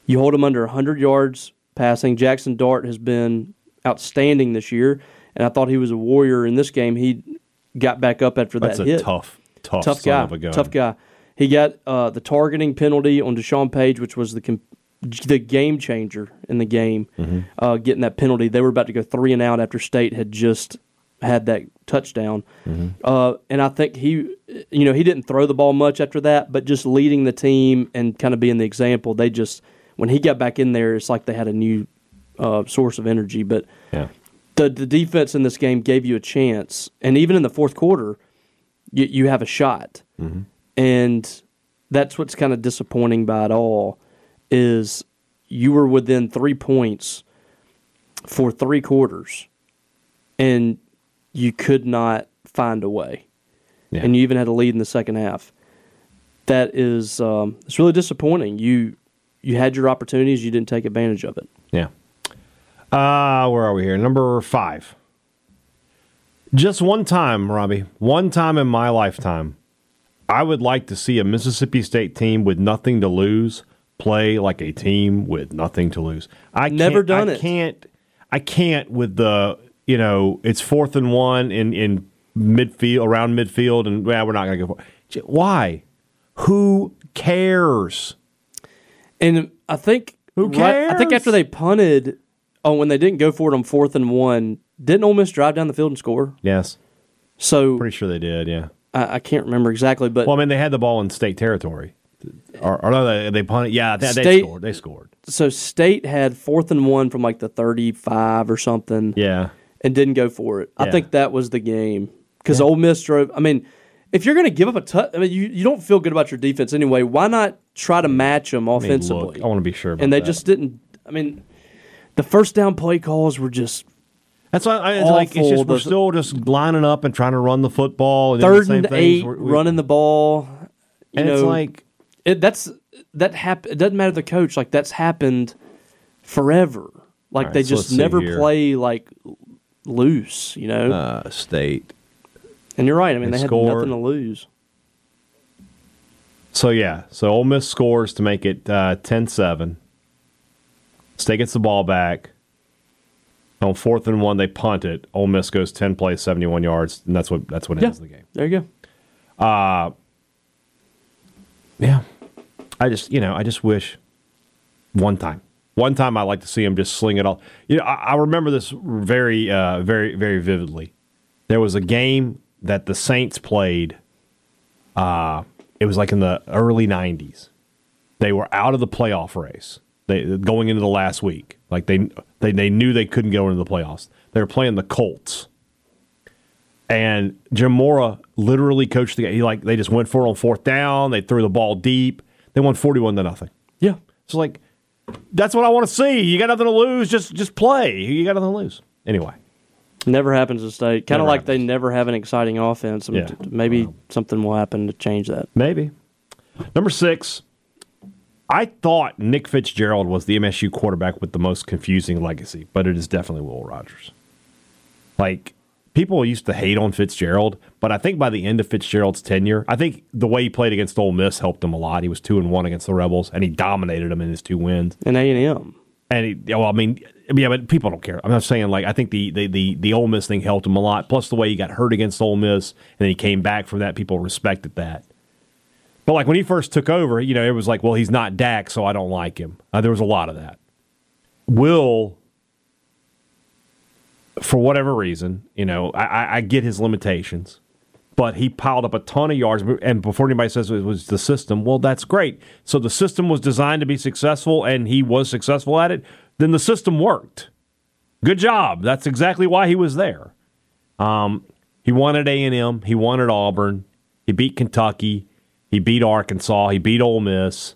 You hold them under 100 yards passing. Jackson Dart has been outstanding this year, and I thought he was a warrior in this game. He got back up after that's that a hit. tough, tough, tough son guy. of a gun. Tough guy. He got uh, the targeting penalty on Deshaun Page, which was the com- the game changer in the game. Mm-hmm. Uh, getting that penalty, they were about to go three and out after State had just had that touchdown. Mm-hmm. Uh, and I think he, you know, he didn't throw the ball much after that, but just leading the team and kind of being the example, they just when he got back in there, it's like they had a new uh, source of energy. But Yeah, the the defense in this game gave you a chance, and even in the fourth quarter, you you have a shot, and that's what's kind of disappointing by it all is you were within three points for three quarters, and you could not find a way, Yeah. and you even had a lead in the second half. That is, um, it's really disappointing. You you had your opportunities, you didn't take advantage of it. yeah. Uh, where are we here? Number five. Just one time, Robbie. One time in my lifetime, I would like to see a Mississippi State team with nothing to lose play like a team with nothing to lose. I Never can't- done I it. Can't. I can't with the you know it's fourth and one in in midfield around midfield and well we're not going to go for it. Why? Who cares? And I think Who right- I think after they punted, oh, when they didn't go for it on fourth and one, didn't Ole Miss drive down the field and score? Yes, So pretty sure they did. Yeah. I, I can't remember exactly, but Well, I mean, they had the ball in state territory. Or, or no, they, they punted. Yeah, they, they State- scored. They scored. so State had fourth and one from like the thirty-five or something, Yeah. and didn't go for it. I think that was the game because Ole Miss drove. I mean, if you're going to give up a touch, I mean, you, you don't feel good about your defense anyway. Why not try to match them I mean, offensively? look, I want to be sure. About and they that. just didn't. I mean, the first down play calls were just That's why I, it's like it's just we're still just lining up and trying to run the football. And third same and eight, We're- we- running the ball. You and know, it's like it, that's that hap- It doesn't matter the coach. Like that's happened forever. Like All they right, so just never play like loose. You know. uh, state. and you're right. I mean, they they, had nothing to lose. So yeah, so Ole Miss scores to make it uh, 10-7. State gets the ball back. On fourth and one, they punt it. Ole Miss goes ten plays, seventy one yards, and that's what that's what Yeah. ends the game. There you go. Yeah. I just, you know, I just wish one time, one time I like to see him just sling it all. You know, I, I remember this very, uh, very, very vividly. There was a game that the Saints played. Uh, it was like in the early '90s. They were out of the playoff race. They going into the last week. Like they, they, they knew they couldn't go into the playoffs. They were playing the Colts and Jim Mora literally coached the game. He like they just went for it on fourth down. They threw the ball deep. They won forty-one to nothing. Yeah. So like, that's what I want to see. You got nothing to lose. Just just play. You got nothing to lose. Anyway, Never happens to state. Kind of Never like they never have an exciting offense. I mean, Yeah. t- Maybe something will happen to change that. maybe number six. I thought Nick Fitzgerald was the MSU quarterback with the most confusing legacy, but it is definitely Will Rogers. Like people used to hate on Fitzgerald, but I think by the end of Fitzgerald's tenure, I think the way he played against Ole Miss helped him a lot. He was two and one against the Rebels, and he dominated them in his two wins. And A and M. And he, well, I mean, yeah, but people don't care. I'm not saying like I think the the the the Ole Miss thing helped him a lot. Plus the way he got hurt against Ole Miss, and then he came back from that. People respected that. But like when he first took over, you know, it was like, well, he's not Dak, so I don't like him. Uh, there was a lot of that. Will, for whatever reason, you know, I, I, get his limitations, but he piled up a ton of yards. And before anybody says it was the system, well, that's great. So the system was designed to be successful, and he was successful at it. Then the system worked. Good job. That's exactly why he was there. Um, he wanted A and M. He wanted Auburn. He beat Kentucky. He beat Arkansas. He beat Ole Miss.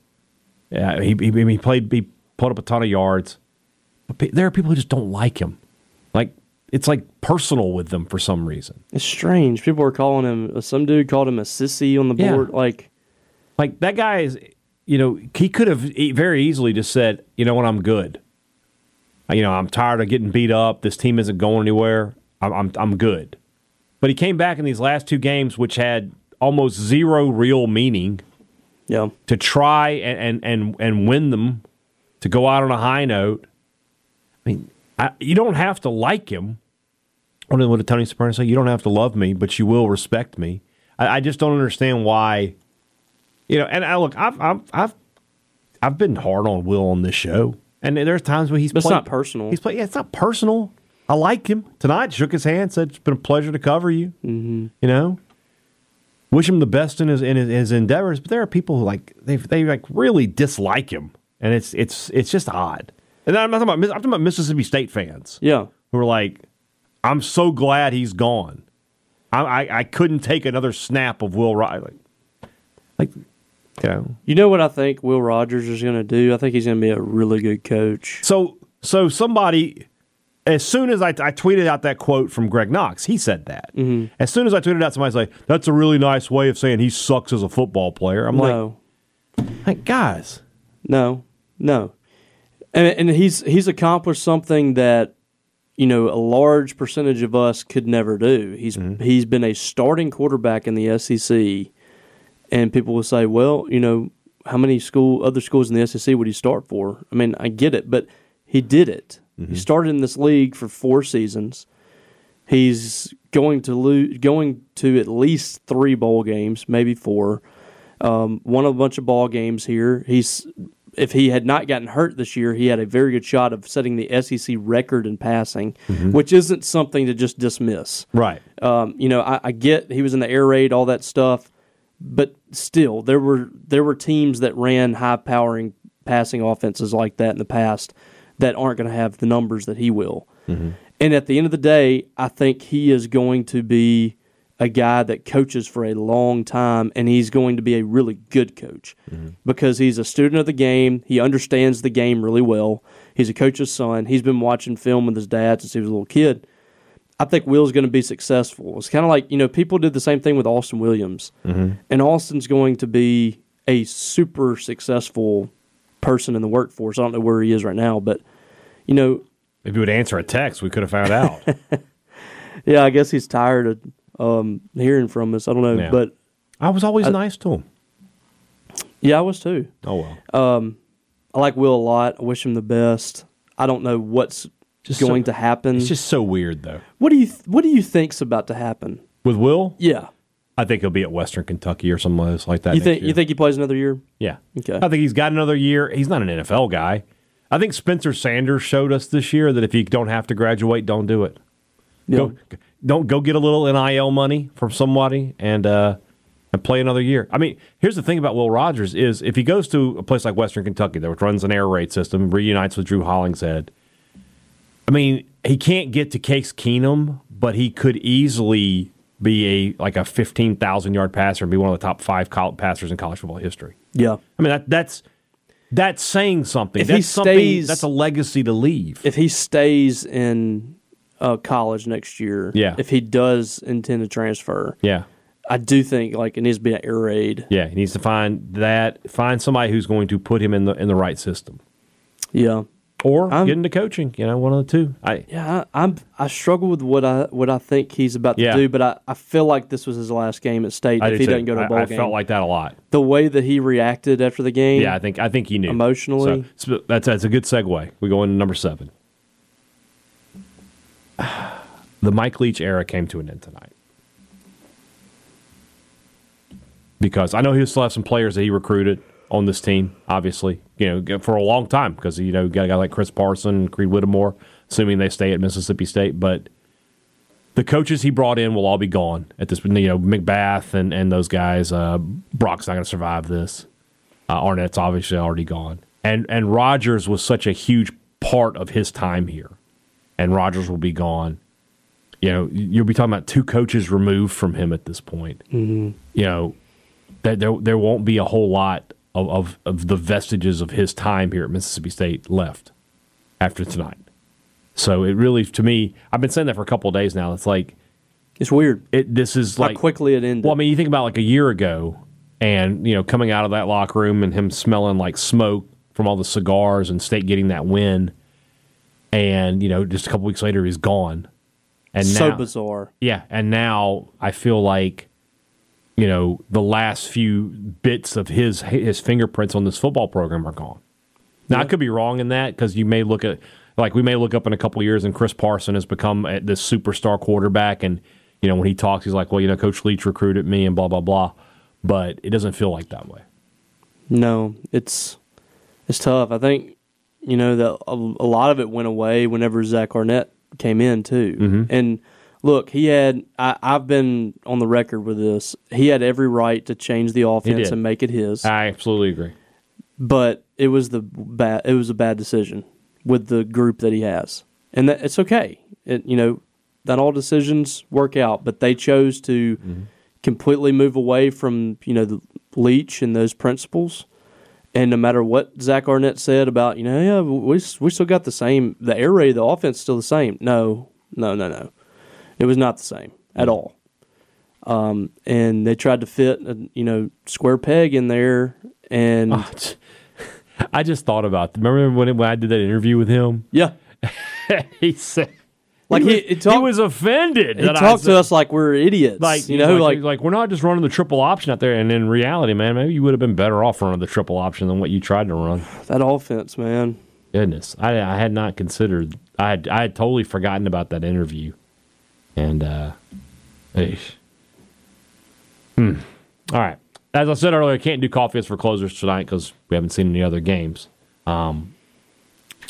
Yeah, he, he, he played. He put up a ton of yards. But there are people who just don't like him. Like it's like personal with them for some reason. It's strange. People are calling him. Uh, some dude called him a sissy on the Yeah. board. Like, Like that guy is. You know, he could have very easily just said, "You know what? I'm good. You know, I'm tired of getting beat up. This team isn't going anywhere. I'm I'm, I'm good." But he came back in these last two games, which had almost zero real meaning. yeah, to try and, and, and, and win them, to go out on a high note. I mean, I, you don't have to like him. What did, Tony Soprano say? You don't have to love me, but you will respect me. I, I just don't understand why. You know, and I look, I've I've I've, I've been hard on Will on this show, and there's times when he's But it's not personal. He's played. Yeah, it's not personal. I like him tonight. Shook his hand, said it's been a pleasure to cover you. Mm-hmm. You know, wish him the best in his in his, his endeavors. But there are people who like they they like really dislike him, and it's it's it's just odd. And I'm not talking about I'm talking about Mississippi State fans yeah. who are like, I'm so glad he's gone. I I, I couldn't take another snap of Will Riley. Like, you know, You know what I think Will Rogers is going to do? I think he's going to be a really good coach. So so somebody as soon as I, I tweeted out that quote from Greg Knox, he said that. Mm-hmm. As soon as I tweeted out, somebody's like, "That's a really nice way of saying he sucks as a football player." I'm no, like, like, guys, no, no. And and he's he's accomplished something that you know a large percentage of us could never do. He's he's been a starting quarterback in the SEC, and people will say, well, you know, how many school other schools in the SEC would he start for? I mean, I get it, but he did it. He started in this league for four seasons. He's going to lose, going to at least three bowl games, maybe four. Um, won a bunch of ball games here. He's if he had not gotten hurt this year, he had a very good shot of setting the SEC record in passing, which isn't something to just dismiss. right? Um, you know, I, I get he was in the air raid, all that stuff, but still, there were there were teams that ran high powering passing offenses like that in the past that aren't going to have the numbers that he will. Mm-hmm. And at the end of the day, I think he is going to be a guy that coaches for a long time, and he's going to be a really good coach mm-hmm. because he's a student of the game. He understands the game really well. He's a coach's son. He's been watching film with his dad since he was a little kid. I think Will's going to be successful. It's kind of like, you know, people did the same thing with Austin Williams. Mm-hmm. And Austin's going to be a super successful person in the workforce. I don't know where he is right now, but, you know, If he would answer a text, we could have found out. [LAUGHS] yeah, I guess he's tired of um, hearing from us. I don't know. Yeah. But, I was always nice to him. yeah, I was too. Oh well, I like Will a lot. I wish him the best. I don't know what's Just going so- to happen. it's just so weird though. what do you What do you think's about to happen? With Will, Yeah, I think he'll be at Western Kentucky or somewhere like that. you think year. you think he plays another year? Yeah. Okay. I think he's got another year. He's not an NFL guy. I think Spencer Sanders showed us this year that if you don't have to graduate, don't do it. Go, don't go get a little NIL money from somebody and uh, and play another year. I mean, here's the thing about Will Rogers is if he goes to a place like Western Kentucky that runs an air raid system, reunites with Drew Hollingshead. I mean, he can't get to Case Keenum, but he could easily be a like a fifteen thousand yard passer and be one of the top five college passers in college football history. Yeah. I mean that that's that's saying something. If that's he something stays- that's a legacy to leave. If he stays in uh, college next year, Yeah. If he does intend to transfer, yeah. I do think like it needs to be an air raid. Yeah, he needs to find that find somebody who's going to put him in the in the right system. Yeah. Or I'm- get into coaching, you know, one of the two. I Yeah, I, I'm. I struggle with what I what I think he's about to Yeah. do, but I, I feel like this was his last game at state. I if he too. doesn't go to a I- bowl I, game, felt like that a lot. the way that he reacted after the game. Yeah, I think I think he knew Emotionally? So, so that's that's a good segue. We go into number seven. [SIGHS] The Mike Leach era came to an end tonight because I know he'll still have some players that he recruited on this team. Obviously, you know, for a long time because you know you got a guy like Chris Parson, Creed Whittemore, assuming they stay at Mississippi State. But the coaches he brought in will all be gone at this. You know, McBath and, and those guys. Uh, Brock's not going to survive this. Uh, Arnett's obviously already gone, and and Rogers was such a huge part of his time here, and Rogers will be gone. You know, you'll be talking about two coaches removed from him at this point. Mm-hmm. You know, that there there won't be a whole lot of, of of the vestiges of his time here at Mississippi State left after tonight. So it really, to me, I've been saying that for a couple of days now. It's like It's weird it. This is how like quickly it ended. well, I mean, you think about like a year ago, and you know, coming out of that locker room and him smelling like smoke from all the cigars and State getting that win, and you know, just a couple weeks later, he's gone. And so now, bizarre. yeah, and now I feel like, you know, the last few bits of his his fingerprints on this football program are gone. Now I could be wrong in that because you may look at like we may look up in a couple of years and Chris Parson has become a- this superstar quarterback, and you know when he talks, he's like, well, you know, Coach Leach recruited me and blah blah blah, but it doesn't feel like that way. No, it's it's tough. I think you know that a, a lot of it went away whenever Zach Arnett came in too. Mm-hmm. And look, he had. I, I've been on the record with this. He had every right to change the offense and make it his. I absolutely agree. but it was the bad. It was a bad decision with the group that he has, and that, it's okay. It you know, not all decisions work out, but they chose to mm-hmm. completely move away from you know the Leach and those principles. And no matter what Zach Arnett said about you know yeah we we still got the same the air raid of the offense still the same no no no no it was not the same at all um, and they tried to fit a you know square peg in there and [LAUGHS] I just thought about. Remember when, when I did that interview with him? yeah [LAUGHS] he said, Like, he, was, he talked- he was offended. He that I talked to us like we're idiots. like you know, like, like, like we're not just running the triple option out there. And in reality, man, maybe you would have been better off running the triple option than what you tried to run. that offense, man. Goodness, I, I had not considered. I had I had totally forgotten about that interview, and uh, eesh. hmm. All right. As I said earlier, I can't do coffee for closers tonight because we haven't seen any other games.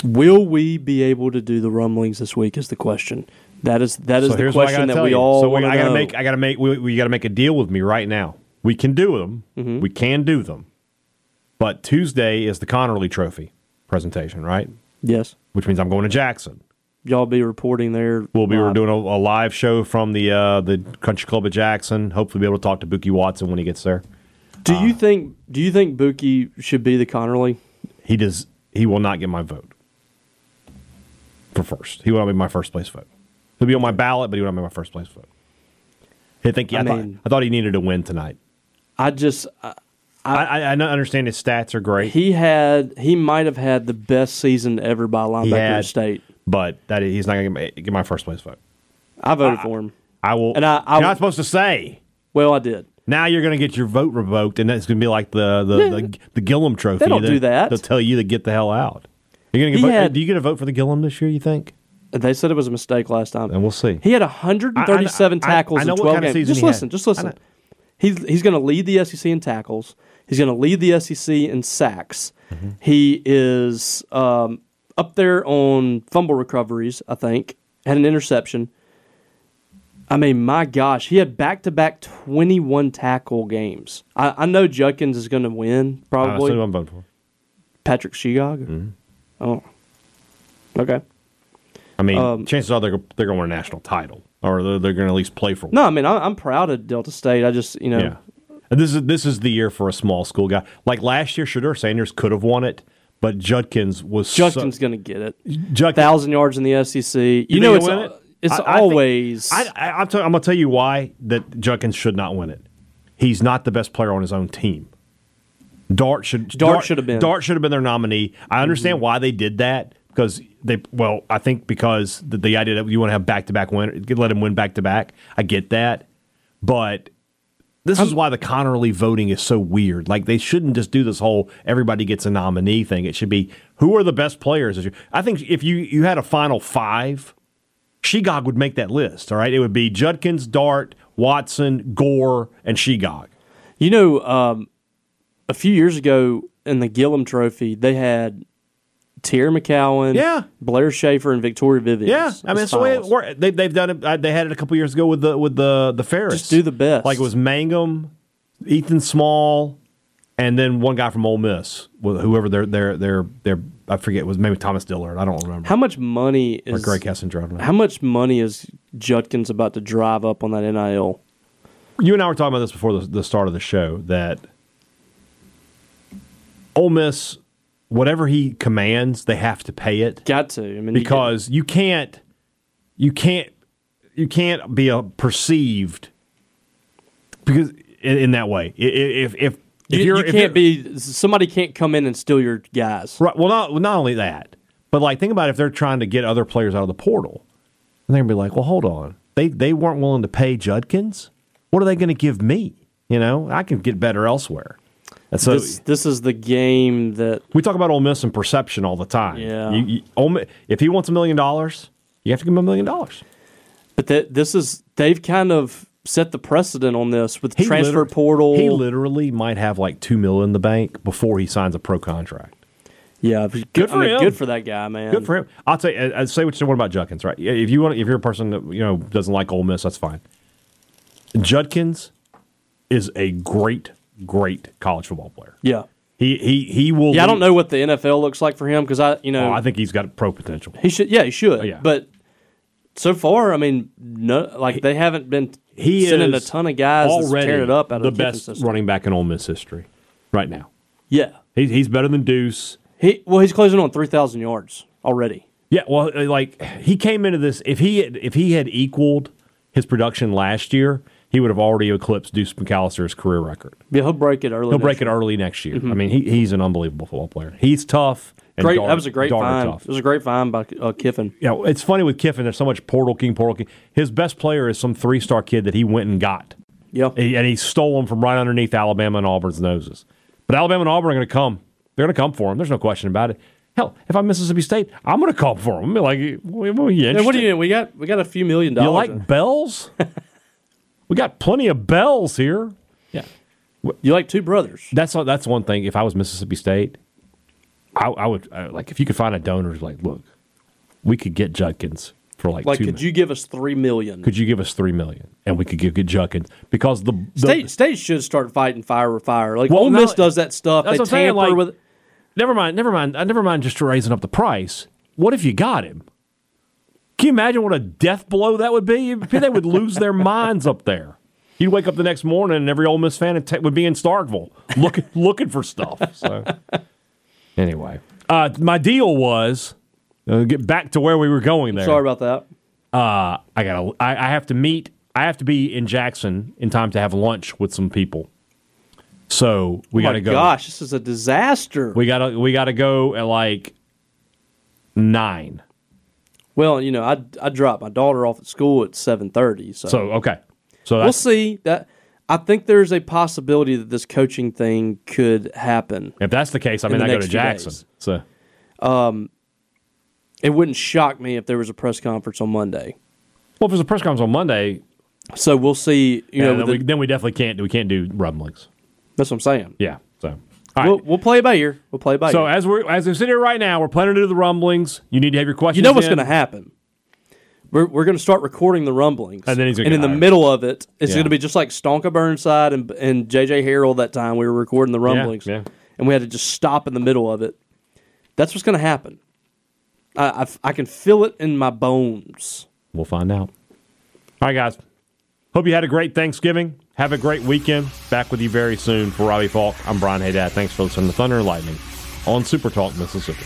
Will we be able to do the rumblings this week? Is the question. That is that is so the here's what I question that we you. all So we, I gotta know. make. I gotta make. We, we gotta make a deal with me right now. We can do them. Mm-hmm. We can do them. But Tuesday is the Conerly Trophy presentation, right? yes, Which means I'm going to Jackson. Y'all be reporting there. We'll be live. doing a, a live show from the uh, the Country Club of Jackson. Hopefully, be able to talk to Bookie Watson when he gets there. Do uh, you think? Do you think Bookie should be the Conerly? He does. He will not get my vote for first. He will not be my first place vote. He'll be on my ballot, but he will not be my first place vote. I think. I, I thought, I thought he needed to win tonight. I just I, I, I, understand his stats are great, he had he might have had the best season ever by a linebacker had- state. But that he's not going to get my first place vote. I voted for him. I will. And I- I- you're not supposed to say. Well, I did. Now you're going to get your vote revoked, and that's going to be like the the, Yeah. the, the Gillom Trophy. They don't do that. They'll tell you to get the hell out. You're going to get. had- do you get a vote for the Gillom this year? You think? They said it was a mistake last time. And we'll see. He had 137 I- I- I- tackles I in what 12 kind games. Just he had. listen, just listen. He's he's going to lead the SEC in tackles. He's going to lead the SEC in sacks. Mm-hmm. He is um, up there on fumble recoveries. I think had an interception. I mean, my gosh, he had back to back 21 tackle games. I, I know Judkins is going to win Uh, probably. who I'm voting for. Patrick Shegog. Mm-hmm. Oh, okay. I mean, Um, chances are they're they're going to win a national title, or they're, they're going to at least play for one. No, I mean I, I'm proud of Delta State. I just you know Yeah. This is this is the year for a small school guy. Like last year, Shedeur Sanders could have won it, but Judkins was Judkins so, going to get it. Judkins, thousand yards in the SEC. You, think know, it's it? it's I- I think- always. I, I, I'm, tell- I'm going to tell you why that Judkins should not win it. He's not the best player on his own team. Dart should Dart should have been. Mm-hmm. Dart should have been their nominee. I understand why they did that because they well I think because the, the idea that you want to have back to back win let him win back to back. I get that, but this is why the Conerly voting is so weird. Like they shouldn't just do this whole everybody gets a nominee thing. It should be who are the best players. I think if you you had a final five, Shegog would make that list. All right, it would be Judkins, Dart, Watson, Gore, and Shegog. you know, um, a few years ago in the Gillom Trophy, they had Teaira McCowan, Yeah. Blair Schaefer, and Victoria Vivian. Yeah, I mean that's the way it worked. They, they've done it. uh, They had it a couple years ago with the with the the Ferriss. Just do the best. Like it was Mangum, Ethan Small, and then one guy from Ole Miss, whoever their their their their I forget it was maybe Thomas Dillard. I don't remember. How much money or is Grae Kessinger. I don't know. How much money is Judkins about to drive up on that NIL? you and I were talking about this before the, the start of the show that Ole Miss, whatever he commands, they have to pay it Got to. I mean, you because you can't, you can't, you can't be a perceived because in, in that way. If if if you, you can't be somebody can't come in and steal your guys. right. Well, not not only that, but like think about if they're trying to get other players out of the portal, and they're gonna be like, well, hold on, they they weren't willing to pay Judkins. What are they going to give me? You know, I can get better elsewhere. And so This this is the game that we talk about Ole Miss and perception all the time. Yeah. You, you, Ole Miss, if he wants a million dollars, you have to give him a million dollars. but that this is they've kind of set the precedent on this with He transfer portal. He literally might have like two mil in the bank before he signs a pro contract. yeah, good, Good for I mean, him. Good for that guy, man. Good for him. I'll tell you. I- I'd say what you want about Judkins, right? If you want, if you're a person that you know doesn't like Ole Miss, that's fine. Judkins is a great, great college football player. Yeah, He he he will. yeah. I don't know what the NFL looks like for him because I, you know, Oh, I think he's got pro potential. he should. Yeah, he should. Oh, yeah. But so far, I mean, no, like they haven't been He sending a ton of guys already tearing it up out the of the best system. running back in Ole Miss history right now. Yeah, He's he's better than Deuce. he well, he's closing on three thousand yards already. Yeah, well, like he came into this if he had, if he had equaled his production last year, he would have already eclipsed Deuce McAllister's career record. Yeah, he'll break it early. He'll break it early next year. I mean, he, he's an unbelievable football player. He's tough. And Great. darn- that was a great find. Tough. It was a great find by uh, Kiffin. Yeah, it's funny with Kiffin. There's so much portal king, portal king. His best player is some three star kid that he went and got. Yeah, and he stole them from right underneath Alabama and Auburn's noses. But Alabama and Auburn are going to come. They're going to come for him. There's no question about it. Hell, if I'm Mississippi State, I'm going to come for him. I'm be like, what, are you And what do you? We got we got a few million dollars. You like bells? [LAUGHS] we got plenty of bells here. Yeah, you like two brothers? that's that's one thing. If I was Mississippi State, I, I would I, like if you could find a donor who's like, look, we could get Judkins for like, Like, could million. you give us three million? could you give us three million and we could give get Judkins because the, the State states should start fighting fire with fire. Like Well, Ole Miss no, does that stuff. that's They what I'm saying, tamper like- with. Never mind, never mind. I never mind just raising up the price. What if you got him? Can you imagine what a death blow that would be? They would lose their minds up there. You'd wake up the next morning and every Ole Miss fan would be in Starkville looking [LAUGHS] looking for stuff. So anyway, uh, my deal was uh, get back to where we were going there. Sorry about that. Uh, I got I, I have to meet. I have to be in Jackson in time to have lunch with some people. So we oh got to go. gosh, this is a disaster. We gotta we gotta go at like nine. Well, you know, I I dropped my daughter off at school at seven thirty. So, So okay. So we'll see. That I think there's a possibility that this coaching thing could happen. if that's the case, I mean the I go to Jackson. days. So um, It wouldn't shock me if there was a press conference on Monday. well, if there's a press conference on Monday, So we'll see. You yeah, know, then, with we, then we definitely can't we can't do rumblings. that's what I'm saying. Yeah. So all right. We'll, we'll play it by ear. We'll play it by so ear. as we're as we sit here right now, we're planning to do the rumblings. You need to have your questions. You know what's going to happen. We're, we're going to start recording the rumblings, And then he's and in the middle of it, it's Yeah. going to be just like Stonka Burnside and and JJ Harold that time we were recording the rumblings, yeah. and we had to just stop in the middle of it. That's what's going to happen. I I can feel it in my bones. We'll find out. All right, guys. Hope you had a great Thanksgiving. Have a great weekend. Back with you very soon. For Robbie Faulk, I'm Brian Hadad. Thanks for listening to Thunder and Lightning on Super Talk, Mississippi.